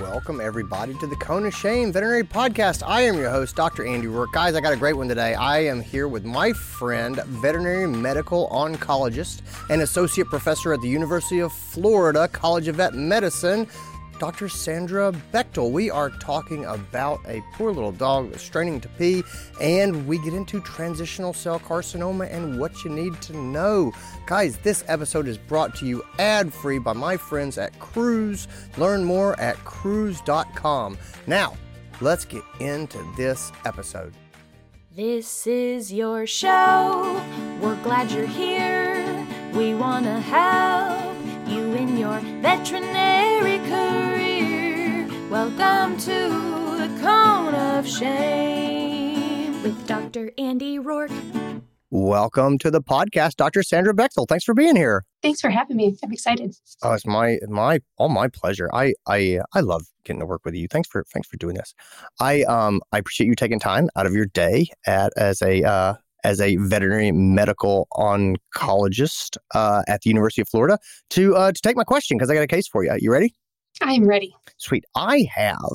Welcome, everybody, to the Cone of Shame Veterinary Podcast. I am your host, Dr. Andy Roark. Guys, I got a great one today. I am here with my friend, veterinary medical oncologist and associate professor at the University of Florida College of Vet Medicine, Dr. Sandra Bechtel. We are talking about a poor little dog straining to pee, and we get into transitional cell carcinoma and what you need to know. Guys, this episode is brought to you ad free by my friends at Kruuse. Learn more at kruuse.com. Now, let's get into this episode. This is your show. We're glad you're here. We want to help your veterinary career. Welcome to the Cone of Shame with Dr. Andy Roark. Welcome to the podcast, Dr. Sandra Bechtel. Thanks for being here. Thanks for having me. I'm excited. Oh, it's my my all my pleasure. I I I love getting to work with you. Thanks for thanks for doing this. I um I appreciate you taking time out of your day at as a uh, as a veterinary medical oncologist uh, at the University of Florida to uh, to take my question because I got a case for you. You ready? I am ready. Sweet. I have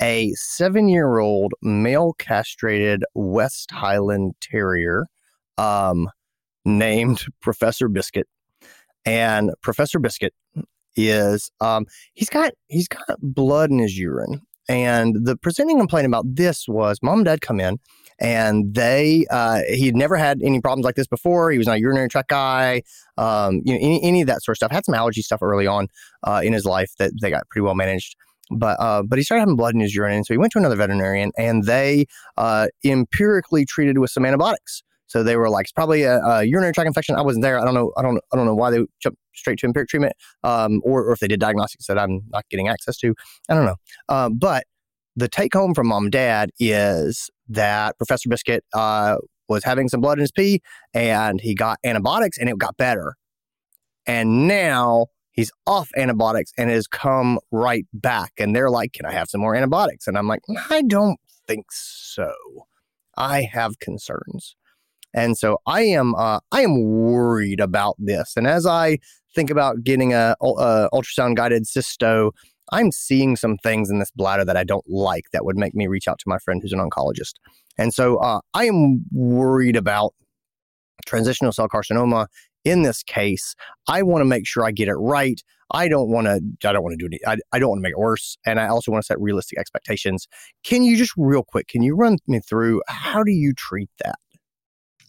a seven year old male castrated West Highland Terrier um, named Professor Biscuit. And Professor Biscuit is um, he's got he's got blood in his urine. And the presenting complaint about this was mom and dad come in and they uh, he had never had any problems like this before. He was not a urinary tract guy, um, you know, any, any of that sort of stuff. Had some allergy stuff early on uh, in his life that they got pretty well managed. But uh, but he started having blood in his urine, and so he went to another veterinarian, and they uh, empirically treated with some antibiotics. So they were like, it's probably a, a, urinary tract infection. I wasn't there. I don't know. I don't. I don't know why they jumped straight to empiric treatment, um, or, or if they did diagnostics that I'm not getting access to. I don't know. Uh, but the take home from mom and dad is that Professor Biscuit uh, was having some blood in his pee and he got antibiotics and it got better. And now he's off antibiotics and has come right back. And they're like, Can I have some more antibiotics? And I'm like, I don't think so. I have concerns. And so I am uh, I am worried about this. And as I think about getting a, a ultrasound guided cysto I'm seeing some things in this bladder that I don't like that would make me reach out to my friend who's an oncologist. And so uh, I am worried about transitional cell carcinoma in this case. I want to make sure I get it right. I don't want to. I don't want to do any. I, I don't want to make it worse, and I also want to set realistic expectations. Can you just real quick? Can you run me through how do you treat that?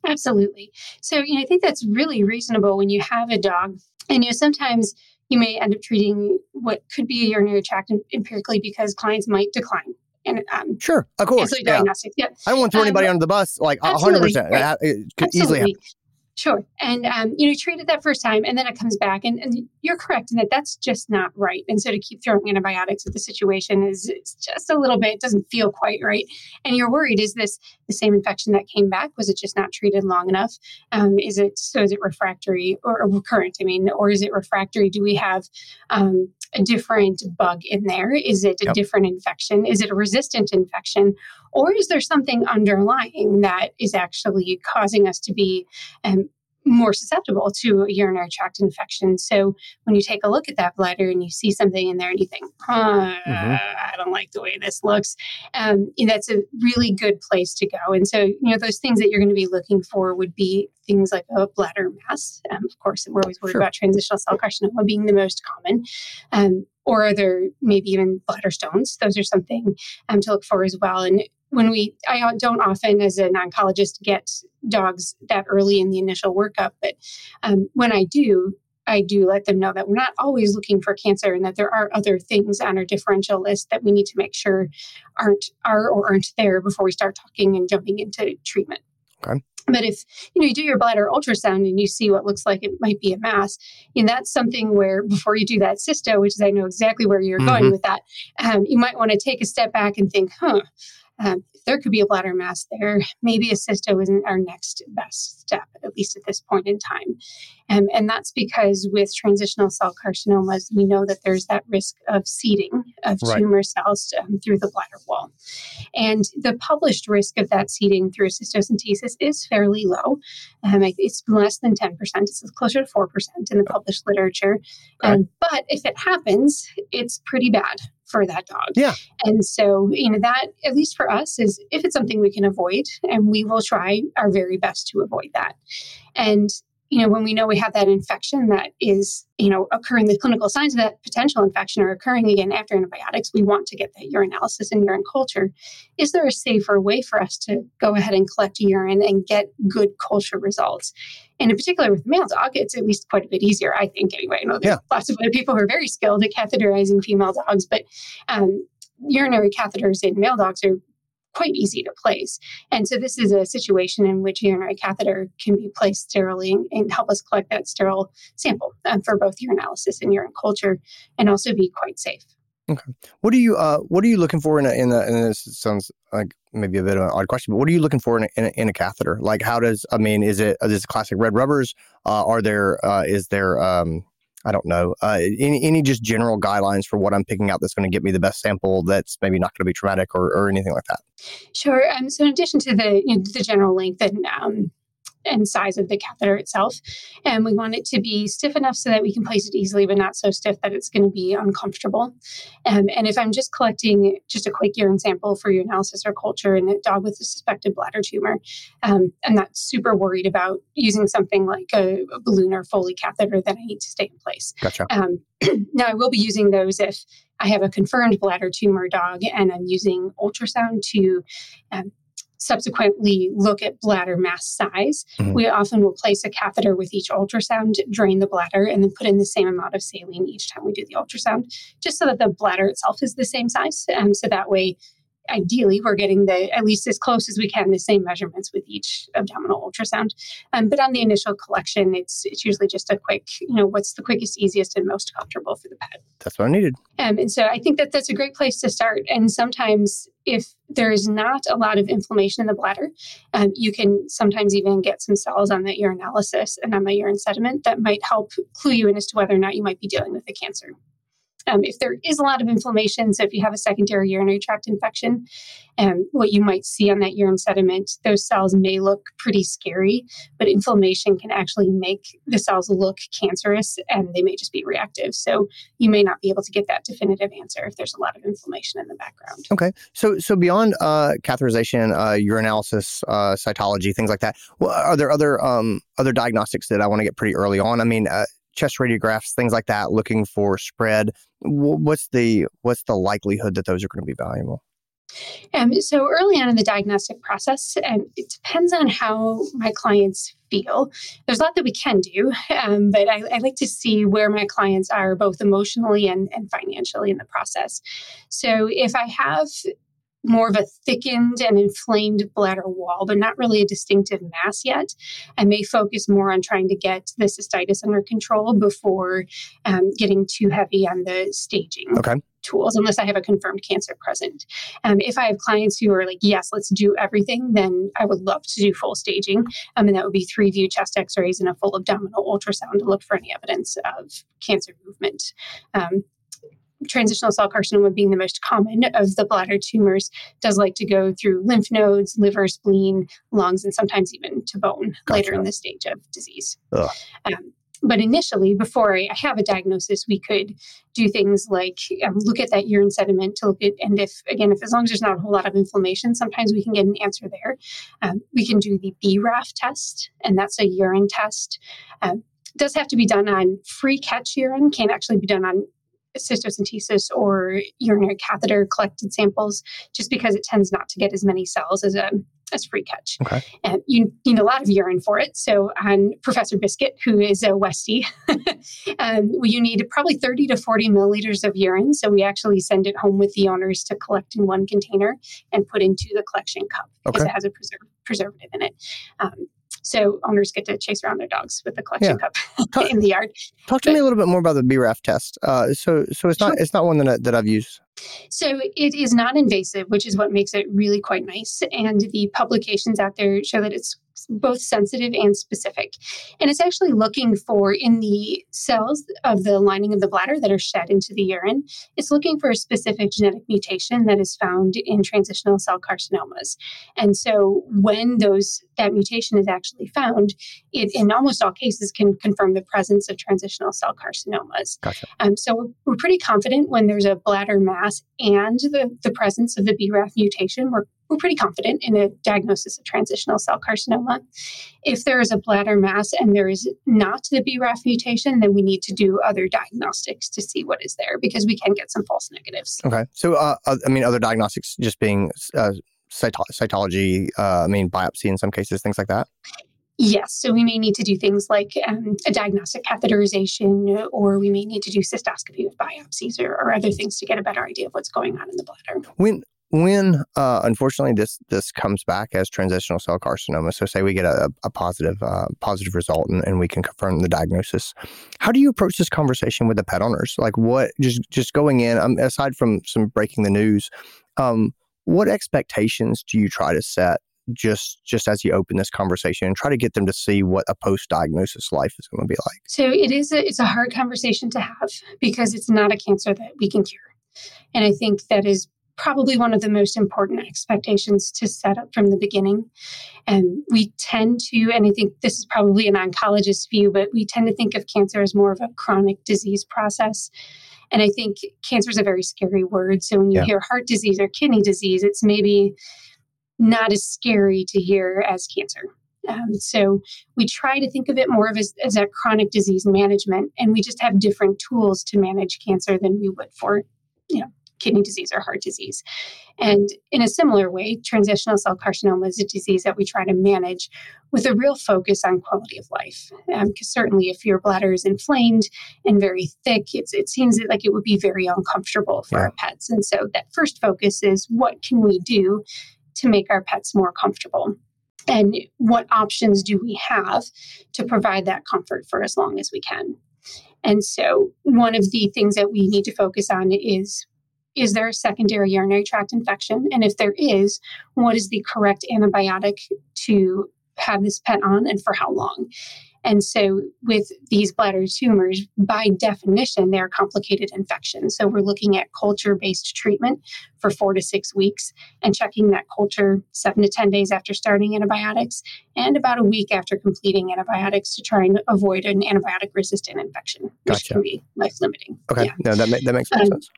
Absolutely. So you know, I think that's really reasonable when you have a dog, and you know sometimes you may end up treating what could be a urinary tract empirically because clients might decline. And um, sure, of course, yeah. diagnostics. Yeah. I don't want to throw um, anybody under the bus. Like hundred percent, it could absolutely. easily happen. Sure. And, um, you know, you treat it that first time and then it comes back. And, and you're correct in that that's just not right. And so to keep throwing antibiotics at the situation is just a little bit, doesn't feel quite right. And you're worried, is this the same infection that came back? Was it just not treated long enough? Um, is it, so is it refractory or, or, recurrent? I mean, or is it refractory? Do we have um, a different bug in there? Is it a yep. different infection? Is it a resistant infection? Or is there something underlying that is actually causing us to be um, more susceptible to a urinary tract infection. So when you take a look at that bladder and you see something in there and you think, mm-hmm. I don't like the way this looks, um, that's a really good place to go. And so, you know, those things that you're going to be looking for would be things like a bladder mass. Um, of course, we're always worried sure. about transitional cell carcinoma being the most common. Um, or are there maybe even bladder stones? Those are something um, to look for as well. And when we i don't often as an oncologist get dogs that early in the initial workup but um, when i do i do let them know that we're not always looking for cancer and that there are other things on our differential list that we need to make sure aren't are or aren't there before we start talking and jumping into treatment okay but if you know you do your bladder ultrasound and you see what looks like it might be a mass, and that's something where before you do that cysto, which is I know exactly where you're mm-hmm. going with that, um, you might want to take a step back and think, huh, um, there could be a bladder mass there, maybe a cysto isn't our next best step, at least at this point in time. Um, and that's because with transitional cell carcinomas, we know that there's that risk of seeding of Right. tumor cells um, through the bladder wall. And the published risk of that seeding through cystocentesis is fairly low. Um, it's less than 10%, it's closer to 4% in the published literature. Okay. Um, but if it happens, it's pretty bad for that dog. Yeah. And so, you know, that, at least for us, is if it's something we can avoid, and we will try our very best to avoid that. And, you know, when we know we have that infection that is, you know, occurring, the clinical signs of that potential infection are occurring again after antibiotics, we want to get that urinalysis and urine culture. Is there a safer way for us to go ahead and collect urine and get good culture results? And in particular with the male dog, it's at least quite a bit easier, I think, anyway. I know there's Yeah. lots of other people who are very skilled at catheterizing female dogs, but um, urinary catheters in male dogs are quite easy to place. And so this is a situation in which urinary catheter can be placed sterilely and, and help us collect that sterile sample um, for both urinalysis and urine culture and also be quite safe. Okay. What are you uh What are you looking for in a in a? And this sounds like maybe a bit of an odd question, but what are you looking for in a, in a, in a catheter? Like, how does I mean, is it is it classic red rubbers? Uh, are there uh, is there um I don't know uh, any any just general guidelines for what I'm picking out that's going to get me the best sample that's maybe not going to be traumatic or, or anything like that? Sure. Um, so in addition to the you know, the general length and um, and size of the catheter itself, and we want it to be stiff enough so that we can place it easily, but not so stiff that it's going to be uncomfortable. Um, and if I'm just collecting just a quick urine sample for urinalysis or culture in a dog with a suspected bladder tumor, um, I'm not super worried about using something like a, a balloon or Foley catheter that I need to stay in place. Gotcha. Um, now, I will be using those if I have a confirmed bladder tumor dog and I'm using ultrasound to um, subsequently look at bladder mass size. Mhm. We often will place a catheter with each ultrasound, drain the bladder, and then put in the same amount of saline each time we do the ultrasound, just so that the bladder itself is the same size. And so that way, ideally we're getting the at least as close as we can the same measurements with each abdominal ultrasound um, but on the initial collection it's it's usually just a quick you know what's the quickest easiest and most comfortable for the pet That's what I needed. um, and so I think that that's a great place to start. And sometimes, if there is not a lot of inflammation in the bladder, um, you can sometimes even get some cells on that urinalysis and on the urine sediment that might help clue you in as to whether or not you might be dealing with a cancer. Um, if there is a lot of inflammation, so if you have a secondary urinary tract infection, um, what you might see on that urine sediment, those cells may look pretty scary, but inflammation can actually make the cells look cancerous and they may just be reactive. So you may not be able to get that definitive answer if there's a lot of inflammation in the background. Okay, so so beyond uh, catheterization, uh, urinalysis, uh, cytology, things like that, well, are there other um, other diagnostics that I want to get pretty early on? I mean, uh, chest radiographs, things like that, looking for spread. Wh- What's the what's the likelihood that those are going to be valuable? Um, so early on in the diagnostic process, um, it depends on how my clients feel. There's a lot that we can do, um, but I, I like to see where my clients are both emotionally and, and financially in the process. So if I have more of a thickened and inflamed bladder wall, but not really a distinctive mass yet. I may focus more on trying to get the cystitis under control before um, getting too heavy on the staging Okay. tools, unless I have a confirmed cancer present. Um, if I have clients who are like, yes, let's do everything, then I would love to do full staging. Um, and that would be three view chest x rays and a full abdominal ultrasound to look for any evidence of cancer movement. Um, transitional cell carcinoma being the most common of the bladder tumors does like to go through lymph nodes, liver, spleen, lungs, and sometimes even to bone later in the stage of disease. Um, but initially, before I have a diagnosis, we could do things like um, look at that urine sediment to look at, and if, again, if as long as there's not a whole lot of inflammation, sometimes we can get an answer there. Um, we can do the BRAF test, and that's a urine test. Um, does have to be done on free catch urine, can't actually be done on cystocentesis or urinary catheter collected samples, just because it tends not to get as many cells as a as free catch. Okay. And you need a lot of urine for it. So on Professor Biscuit, who is a Westie, um, you need probably 30 to 40 milliliters of urine. So we actually send it home with the owners to collect in one container and put into the collection cup because Okay. it has a preserv- preservative in it. Um, so owners get to chase around their dogs with the collection cup in the yard. Talk to me a little bit more about the BRAF test. Uh, so so it's not Sure. it's not one that I, that I've used So it is non invasive, which is what makes it really quite nice. And the publications out there show that it's both sensitive and specific. And it's actually looking for in the cells of the lining of the bladder that are shed into the urine, it's looking for a specific genetic mutation that is found in transitional cell carcinomas. And so when those that mutation is actually found, it in almost all cases can confirm the presence of transitional cell carcinomas. Gotcha. Um, so we're, we're pretty confident when there's a bladder mass and the, the presence of the BRAF mutation, we're we're pretty confident in a diagnosis of transitional cell carcinoma. If there is a bladder mass and there is not the BRAF mutation, then we need to do other diagnostics to see what is there because we can get some false negatives. Okay. So, uh, I mean, other diagnostics just being uh, cyto- cytology, uh, I mean, biopsy in some cases, things like that? Yes. So we may need to do things like um, a diagnostic catheterization, or we may need to do cystoscopy with biopsies or, or, other things to get a better idea of what's going on in the bladder. When when uh, unfortunately this this comes back as transitional cell carcinoma so say we get a, a positive uh, positive result and, and, we can confirm the diagnosis how do you approach this conversation with the pet owners like what just just going in um, aside from some breaking the news um, what expectations do you try to set just just as you open this conversation and try to get them to see what a post diagnosis life is going to be like so it is a, it's a hard conversation to have because it's not a cancer that we can cure and I think that is probably one of the most important expectations to set up from the beginning. And we tend to, and I think this is probably an oncologist view, but we tend to think of cancer as more of a chronic disease process. And I think cancer is a very scary word. So when you yeah. hear heart disease or kidney disease, it's maybe not as scary to hear as cancer. Um, so we try to think of it more of as, as a chronic disease management, and we just have different tools to manage cancer than we would for, you know, kidney disease or heart disease. And in a similar way, transitional cell carcinoma is a disease that we try to manage with a real focus on quality of life. Because um, certainly, if your bladder is inflamed and very thick, it seems like it would be very uncomfortable for yeah. our pets. And so, that first focus is what can we do to make our pets more comfortable? And what options do we have to provide that comfort for as long as we can? And so, one of the things that we need to focus on is is there a secondary urinary tract infection? And if there is, what is the correct antibiotic to have this pet on and for how long? And so, with these bladder tumors, by definition, they're complicated infections. So, we're looking at culture based treatment for four to six weeks and checking that culture seven to 10 days after starting antibiotics and about a week after completing antibiotics to try and avoid an antibiotic resistant infection, which gotcha. can be life limiting. Okay. Yeah. No, that, ma- that makes um, sense.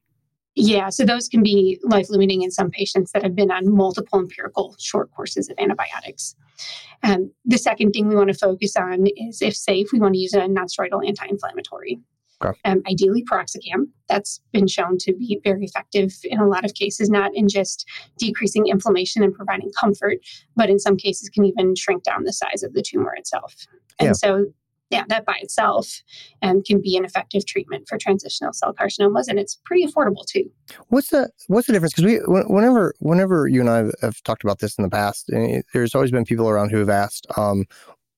Yeah, so those can be life limiting in some patients that have been on multiple empirical short courses of antibiotics. Um, the second thing we want to focus on is if safe, we want to use a nonsteroidal anti inflammatory. Okay. Um, ideally, piroxicam. That's been shown to be very effective in a lot of cases, not in just decreasing inflammation and providing comfort, but in some cases can even shrink down the size of the tumor itself. And yeah. so yeah, that by itself um, can be an effective treatment for transitional cell carcinomas, and it's pretty affordable too. What's the what's the difference? Because we whenever whenever you and I have talked about this in the past, eh, there's always been people around who have asked, um,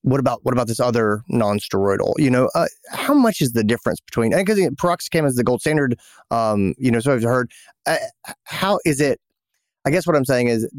"What about what about this other non-steroidal? You know, uh, how much is the difference between? Because piroxicam is the gold standard. Um, you know, so I've heard. Uh, how is it? I guess what I'm saying is,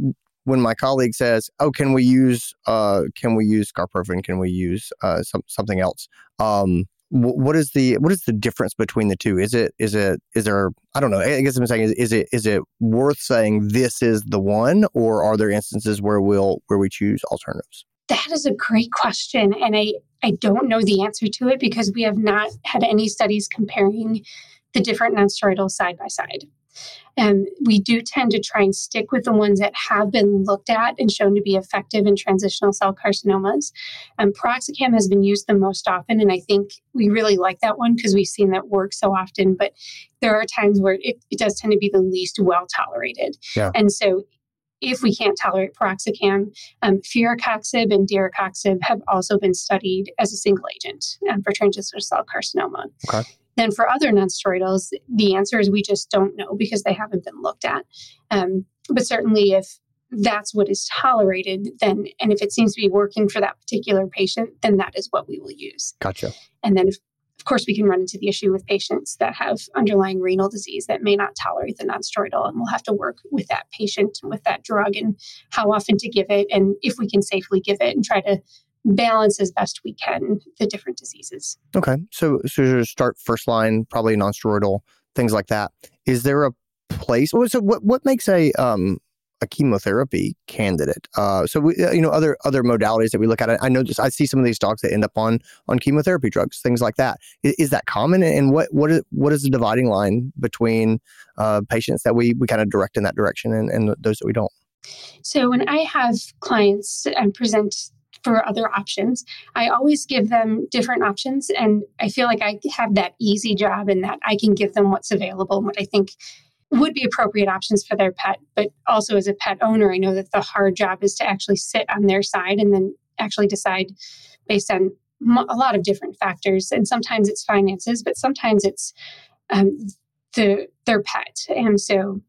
when my colleague says, "Oh, can we use uh, can we use carprofen? Can we use uh, some, something else?" Um, what is the what is the difference between the two? Is it is it is there? I don't know. I guess I'm saying is, is it is it worth saying this is the one, or are there instances where we'll where we choose alternatives? That is a great question, and I I don't know the answer to it because we have not had any studies comparing the different nonsteroidals side by side. And we do tend to try and stick with the ones that have been looked at and shown to be effective in transitional cell carcinomas. And piroxicam has been used the most often, and I think we really like that one because we've seen that work so often. But there are times where it, it does tend to be the least well tolerated. Yeah. And so if we can't tolerate piroxicam, um, firocoxib and deracoxib have also been studied as a single agent um, for transitional cell carcinoma. Okay. Then for other nonsteroidals, the answer is we just don't know because they haven't been looked at. Um, but certainly, if that's what is tolerated, then and if it seems to be working for that particular patient, then that is what we will use. Gotcha. And then of course, we can run into the issue with patients that have underlying renal disease that may not tolerate the nonsteroidal, and we'll have to work with that patient and with that drug and how often to give it, and if we can safely give it, and try to balance as best we can the different diseases. Okay, so so start first line, probably nonsteroidal, things like that. Is there a place? So what what makes a um a chemotherapy candidate. Uh, so we, uh, you know, other other modalities that we look at. I know just I see some of these dogs that end up on on chemotherapy drugs, things like that. Is, is that common? And what what is what is the dividing line between uh, patients that we we kind of direct in that direction and, and those that we don't? So when I have clients and present for other options. I always give them different options, and I feel like I have that easy job in that I can give them what's available and what I think would be appropriate options for their pet. But also, as a pet owner, I know that the hard job is to actually sit on their side and then actually decide based on a lot of different factors. And sometimes it's finances, but sometimes it's um, the their pet. And so,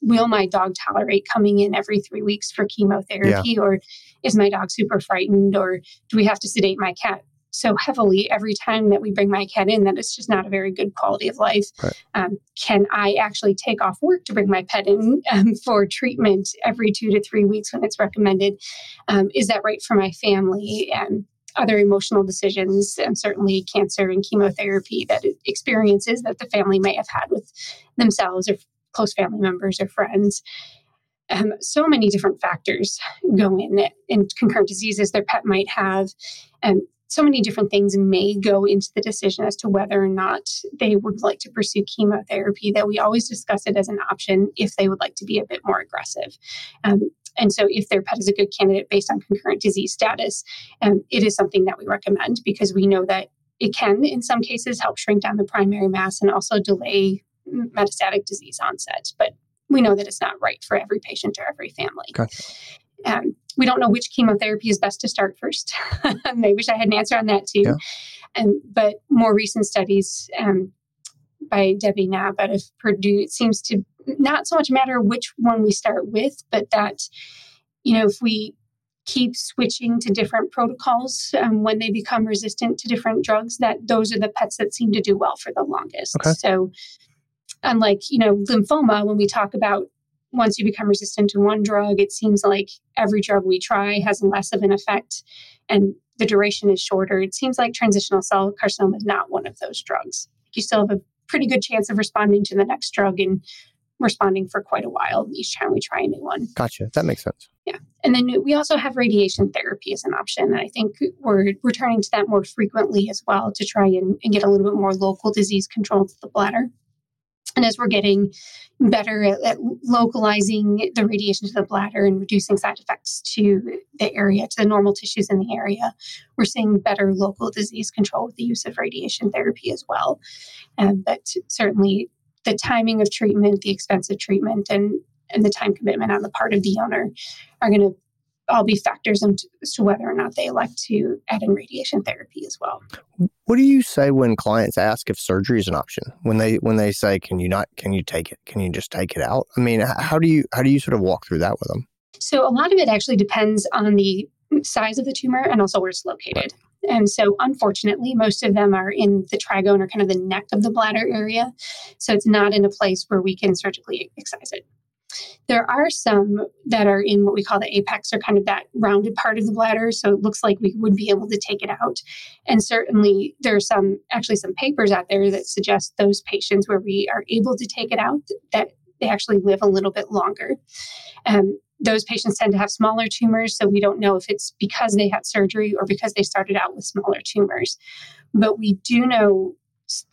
will my dog tolerate coming in every three weeks for chemotherapy, yeah. or is my dog super frightened, or do we have to sedate my cat so heavily every time that we bring my cat in that it's just not a very good quality of life. Right. Um, can I actually take off work to bring my pet in um, for treatment every two to three weeks when it's recommended? Um, is that right for my family? And other emotional decisions, and certainly cancer and chemotherapy that experiences that the family may have had with themselves or close family members or friends. Um, so many different factors go in in concurrent diseases their pet might have. And so many different things may go into the decision as to whether or not they would like to pursue chemotherapy that we always discuss it as an option if they would like to be a bit more aggressive um, and so if their pet is a good candidate based on concurrent disease status um, it is something that we recommend because we know that it can in some cases help shrink down the primary mass and also delay metastatic disease onset but we know that it's not right for every patient or every family gotcha. um, we don't know which chemotherapy is best to start first. I wish I had an answer on that too. Yeah. And but more recent studies um, by Debbie Knapp out of Purdue, it seems to not so much matter which one we start with, but that you know if we keep switching to different protocols um, when they become resistant to different drugs, that those are the pets that seem to do well for the longest. Okay. So unlike you know lymphoma when we talk about once you become resistant to one drug, it seems like every drug we try has less of an effect and the duration is shorter. It seems like transitional cell carcinoma is not one of those drugs. You still have a pretty good chance of responding to the next drug and responding for quite a while each time we try a new one. Gotcha. That makes sense. Yeah. And then we also have radiation therapy as an option. And I think we're returning to that more frequently as well to try and, and get a little bit more local disease control to the bladder. And as we're getting better at, at, localizing the radiation to the bladder and reducing side effects to the area, to the normal tissues in the area, we're seeing better local disease control with the use of radiation therapy as well. Um, but certainly the timing of treatment, the expense of treatment, and and the time commitment on the part of the owner are going to all be factors into, as to whether or not they elect to add in radiation therapy as well. What do you say when clients ask if surgery is an option? When they when they say, "Can you not? Can you take it? Can you just take it out?" I mean, how do you how do you sort of walk through that with them? So a lot of it actually depends on the size of the tumor and also where it's located. Right. And so, unfortunately, most of them are in the trigone or kind of the neck of the bladder area. So, it's not in a place where we can surgically excise it. There are some that are in what we call the apex or kind of that rounded part of the bladder. So it looks like we would be able to take it out. And certainly there are some, actually, some papers out there that suggest those patients where we are able to take it out, that they actually live a little bit longer. Um, those patients tend to have smaller tumors, so we don't know if it's because they had surgery or because they started out with smaller tumors. But we do know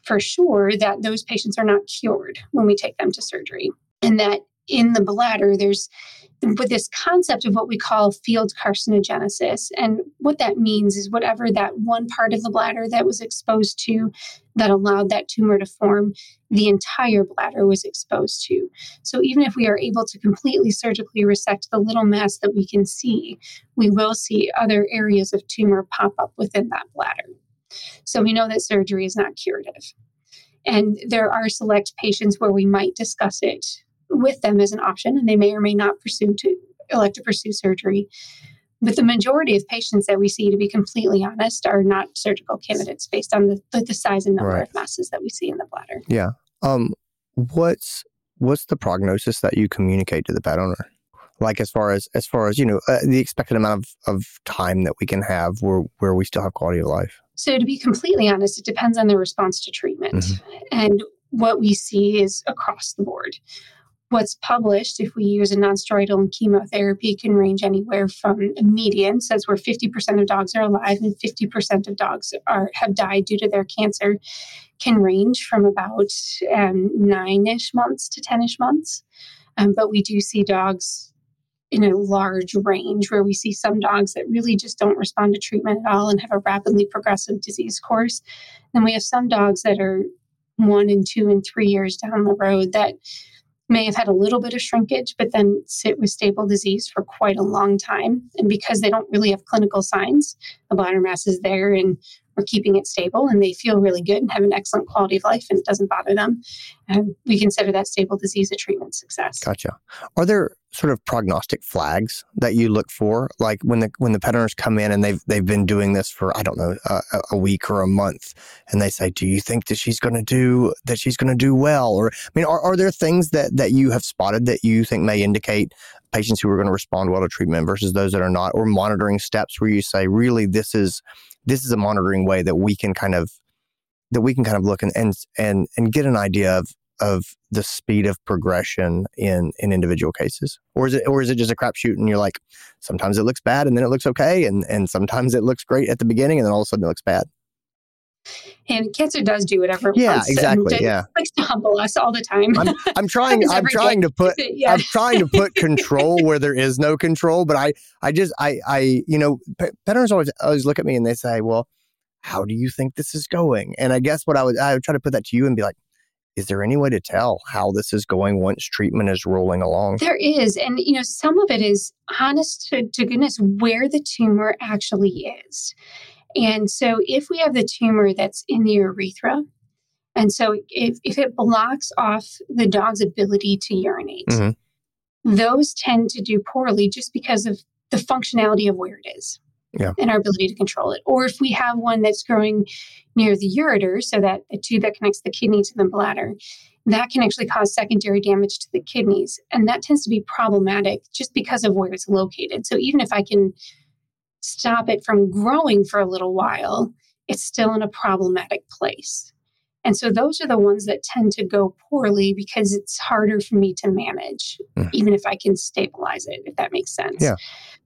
for sure that those patients are not cured when we take them to surgery, and that in the bladder, there's with this concept of what we call field carcinogenesis. And what that means is whatever that one part of the bladder that was exposed to that allowed that tumor to form, the entire bladder was exposed to. So even if we are able to completely surgically resect the little mass that we can see, we will see other areas of tumor pop up within that bladder. So we know that surgery is not curative. And there are select patients where we might discuss it with them as an option, and they may or may not pursue to elect to pursue surgery. but the majority of patients that we see, to be completely honest, are not surgical candidates based on the, the, the size and number Right. of masses that we see in the bladder. Yeah. Um, what's what's the prognosis that you communicate to the pet owner? Like as far as as far as you know, uh, the expected amount of, of time that we can have where where we still have quality of life. So, to be completely honest, it depends on the response to treatment. Mhm. And what we see is across the board. What's published, if we use a nonsteroidal chemotherapy, can range anywhere from a median, says where 50% of dogs are alive and 50% of dogs are have died due to their cancer, can range from about um, nine ish months to 10 ish months. Um, but we do see dogs in a large range where we see some dogs that really just don't respond to treatment at all and have a rapidly progressive disease course. Then we have some dogs that are one and two and three years down the road that may have had a little bit of shrinkage, but then sit with stable disease for quite a long time. And because they don't really have clinical signs, the bladder mass is there and we're keeping it stable and they feel really good and have an excellent quality of life and it doesn't bother them. And we consider that stable disease a treatment success. Gotcha. Are there sort of prognostic flags that you look for, like when the when the pet owners come in and they've they've been doing this for I don't know a, a week or a month, and they say, "Do you think that she's going to do that? She's going to do well?" Or I mean, are, are there things that that you have spotted that you think may indicate patients who are going to respond well to treatment versus those that are not, or monitoring steps where you say, "Really, this is this is a monitoring way that we can kind of that we can kind of look and and and, and get an idea of of the speed of progression in in individual cases. Or is it or is it just a crapshoot and you're like sometimes it looks bad and then it looks okay and and sometimes it looks great at the beginning and then all of a sudden it looks bad And cancer does do whatever it yeah exactly it yeah likes to humble us all the time. i'm i'm trying i'm trying day. to put yeah. I'm trying to put control where there is no control, but I, I just, I, I, you know, pet always, always look at me and they say, "Well, how do you think this is going?" And I guess what I would, I would try to put that to you and be like, "Is there any way to tell how this is going once treatment is rolling along?" There is. And, you know, some of it is honest to, to goodness where the tumor actually is. And so if we have the tumor that's in the urethra, and so if, if it blocks off the dog's ability to urinate, Mhm. those tend to do poorly just because of the functionality of where it is. Yeah. And our ability to control it. Or if we have one that's growing near the ureter, so that the tube that connects the kidney to the bladder, that can actually cause secondary damage to the kidneys. And that tends to be problematic just because of where it's located. So even if I can stop it from growing for a little while, it's still in a problematic place. And so those are the ones that tend to go poorly because it's harder for me to manage, Mm. even if I can stabilize it, if that makes sense. Yeah.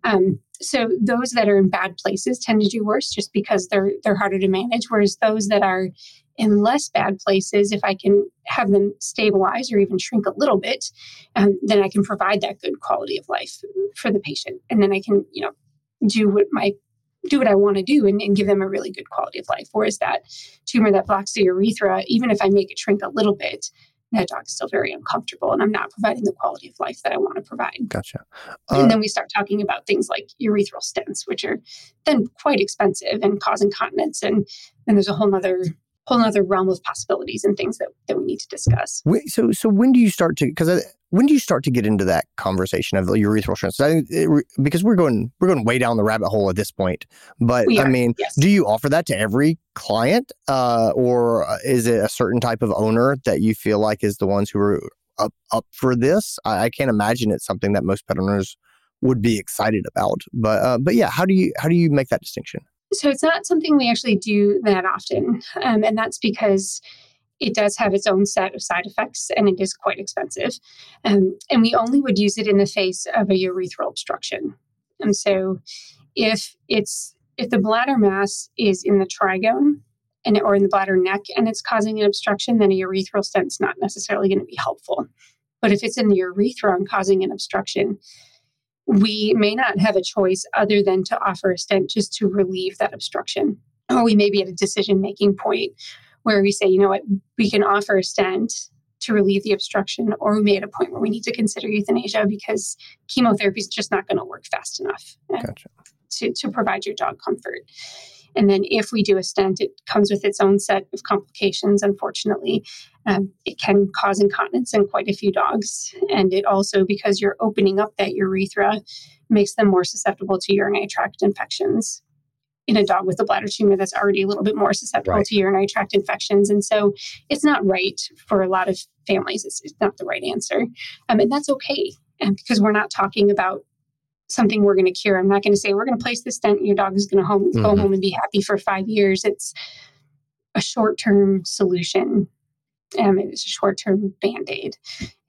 Um, so those that are in bad places tend to do worse just because they're they're harder to manage. Whereas those that are in less bad places, if I can have them stabilize or even shrink a little bit, um, then I can provide that good quality of life for the patient, and then I can you know do what my do what I want to do and, and give them a really good quality of life. Whereas that tumor that blocks the urethra, even if I make it shrink a little bit, that dog's still very uncomfortable, and I'm not providing the quality of life that I want to provide. Gotcha. and Uh, then we start talking about things like urethral stents, which are then quite expensive and cause incontinence. And then there's a whole nother whole nother realm of possibilities and things that, that we need to discuss. Wait, so so when do you start to because when do you start to get into that conversation of urethral stents? I think it, because we're going we're going way down the rabbit hole at this point. But I mean, yes. do you offer that to every client, uh, or is it a certain type of owner that you feel like is the ones who are up up for this? I, I can't imagine it's something that most pet owners would be excited about. But uh, but yeah, how do you how do you make that distinction? So it's not something we actually do that often. Um, and that's because it does have its own set of side effects and it is quite expensive. Um, and we only would use it in the face of a urethral obstruction. And so if it's if the bladder mass is in the trigone and or in the bladder neck and it's causing an obstruction, then a urethral stent's not necessarily going to be helpful. But if it's in the urethra and causing an obstruction, we may not have a choice other than to offer a stent just to relieve that obstruction. Or we may be at a decision making point where we say, you know what, we can offer a stent to relieve the obstruction, or we may at a point where we need to consider euthanasia because chemotherapy is just not going to work fast enough Gotcha. to, to provide your dog comfort. And then if we do a stent, it comes with its own set of complications, unfortunately. Um, it can cause incontinence in quite a few dogs. And it also, because you're opening up that urethra, makes them more susceptible to urinary tract infections in a dog with a bladder tumor that's already a little bit more susceptible Right. to urinary tract infections. And so it's not right for a lot of families. It's, it's not the right answer. Um, and that's okay and because we're not talking about something we're going to cure. I'm not going to say we're going to place this stent and your dog is going to home, go Mhm. home and be happy for five years. It's a short term solution. Um, it's a short term band aid.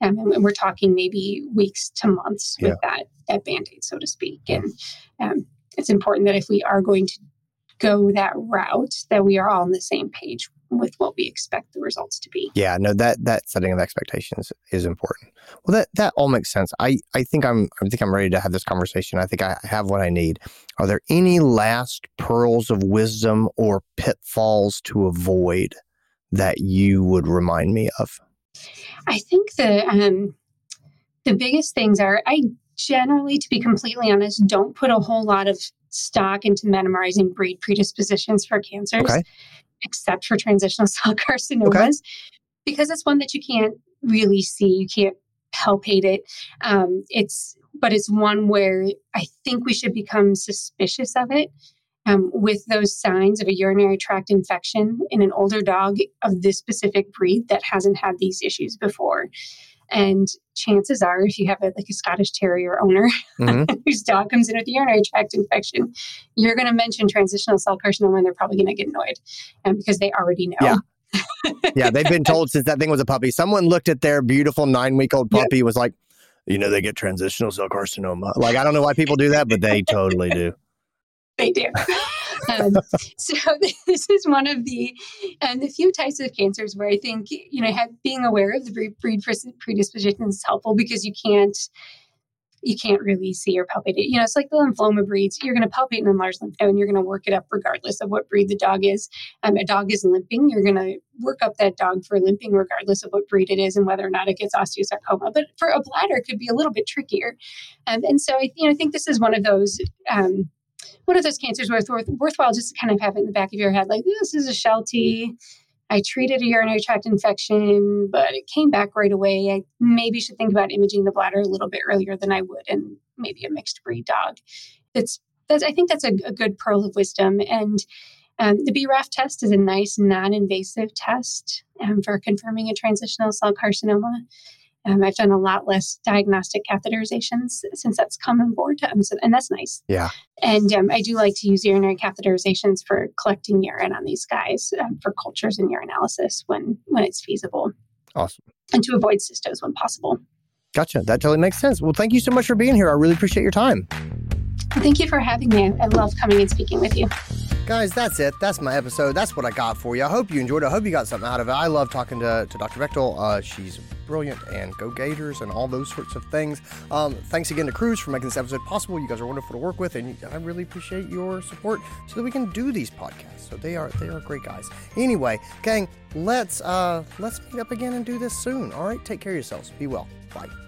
Um, and we're talking maybe weeks to months with that, that band aid, so to speak. And um, it's important that if we are going to go that route, that we are all on the same page with what we expect the results to be. Yeah, no, that that setting of expectations is important. Well, that that all makes sense. I I think I'm I think I'm ready to have this conversation. I think I have what I need. Are there any last pearls of wisdom or pitfalls to avoid that you would remind me of? I think the um, the biggest things are I generally, to be completely honest, don't put a whole lot of stock into memorizing breed predispositions for cancers, Okay. except for transitional cell carcinomas, because it's one that you can't really see. You can't palpate it. Um, it's but it's one where I think we should become suspicious of it. Um, with those signs of a urinary tract infection in an older dog of this specific breed that hasn't had these issues before. And chances are, if you have a, like a Scottish Terrier owner Mhm. whose dog comes in with a urinary tract infection, you're going to mention transitional cell carcinoma, and they're probably going to get annoyed um, because they already know. Yeah. Yeah, they've been told since that thing was a puppy. Someone looked at their beautiful nine week old Yep. puppy was like, you know, they get transitional cell carcinoma. Like I don't know why people do that, but they totally do. they do. um, so this is one of the and the few types of cancers where I think you know have, being aware of the breed, predisposition is helpful because you can't you can't really see or palpate it. You know, it's like the lymphoma breeds. You're going to palpate an enlarged lymph node and you're going to work it up regardless of what breed the dog is. Um, a dog is limping. You're going to work up that dog for limping regardless of what breed it is and whether or not it gets osteosarcoma. But for a bladder, it could be a little bit trickier. Um, and so I, you know, I think this is one of those. Um, one are those cancers it's worth, worthwhile just to kind of have it in the back of your head, like this is a Sheltie. I treated a urinary tract infection, but it came back right away. I maybe should think about imaging the bladder a little bit earlier than I would, and maybe a mixed breed dog. That's that's. I think that's a, a good pearl of wisdom. And um, the BRAF test is a nice non-invasive test um, for confirming a transitional cell carcinoma. Um, I've done a lot less diagnostic catheterizations since that's come on board, um, so, and that's nice. Yeah. And um, I do like to use urinary catheterizations for collecting urine on these guys um, for cultures and urinalysis when when it's feasible, Awesome. and to avoid cystos when possible. Gotcha. That totally makes sense. Well, thank you so much for being here. I really appreciate your time. Thank you for having me. I love coming and speaking with you. Guys, that's it. That's my episode. That's what I got for you. I hope you enjoyed it. I hope you got something out of it. I love talking to, to Dr. Bechtel. Uh, she's brilliant and go Gators and all those sorts of things. Um, thanks again to Kruuse for making this episode possible. You guys are wonderful to work with, and I really appreciate your support so that we can do these podcasts. So they are they are great guys. Anyway, gang, let's uh, let's meet up again and do this soon. All right, take care of yourselves. Be well. Bye.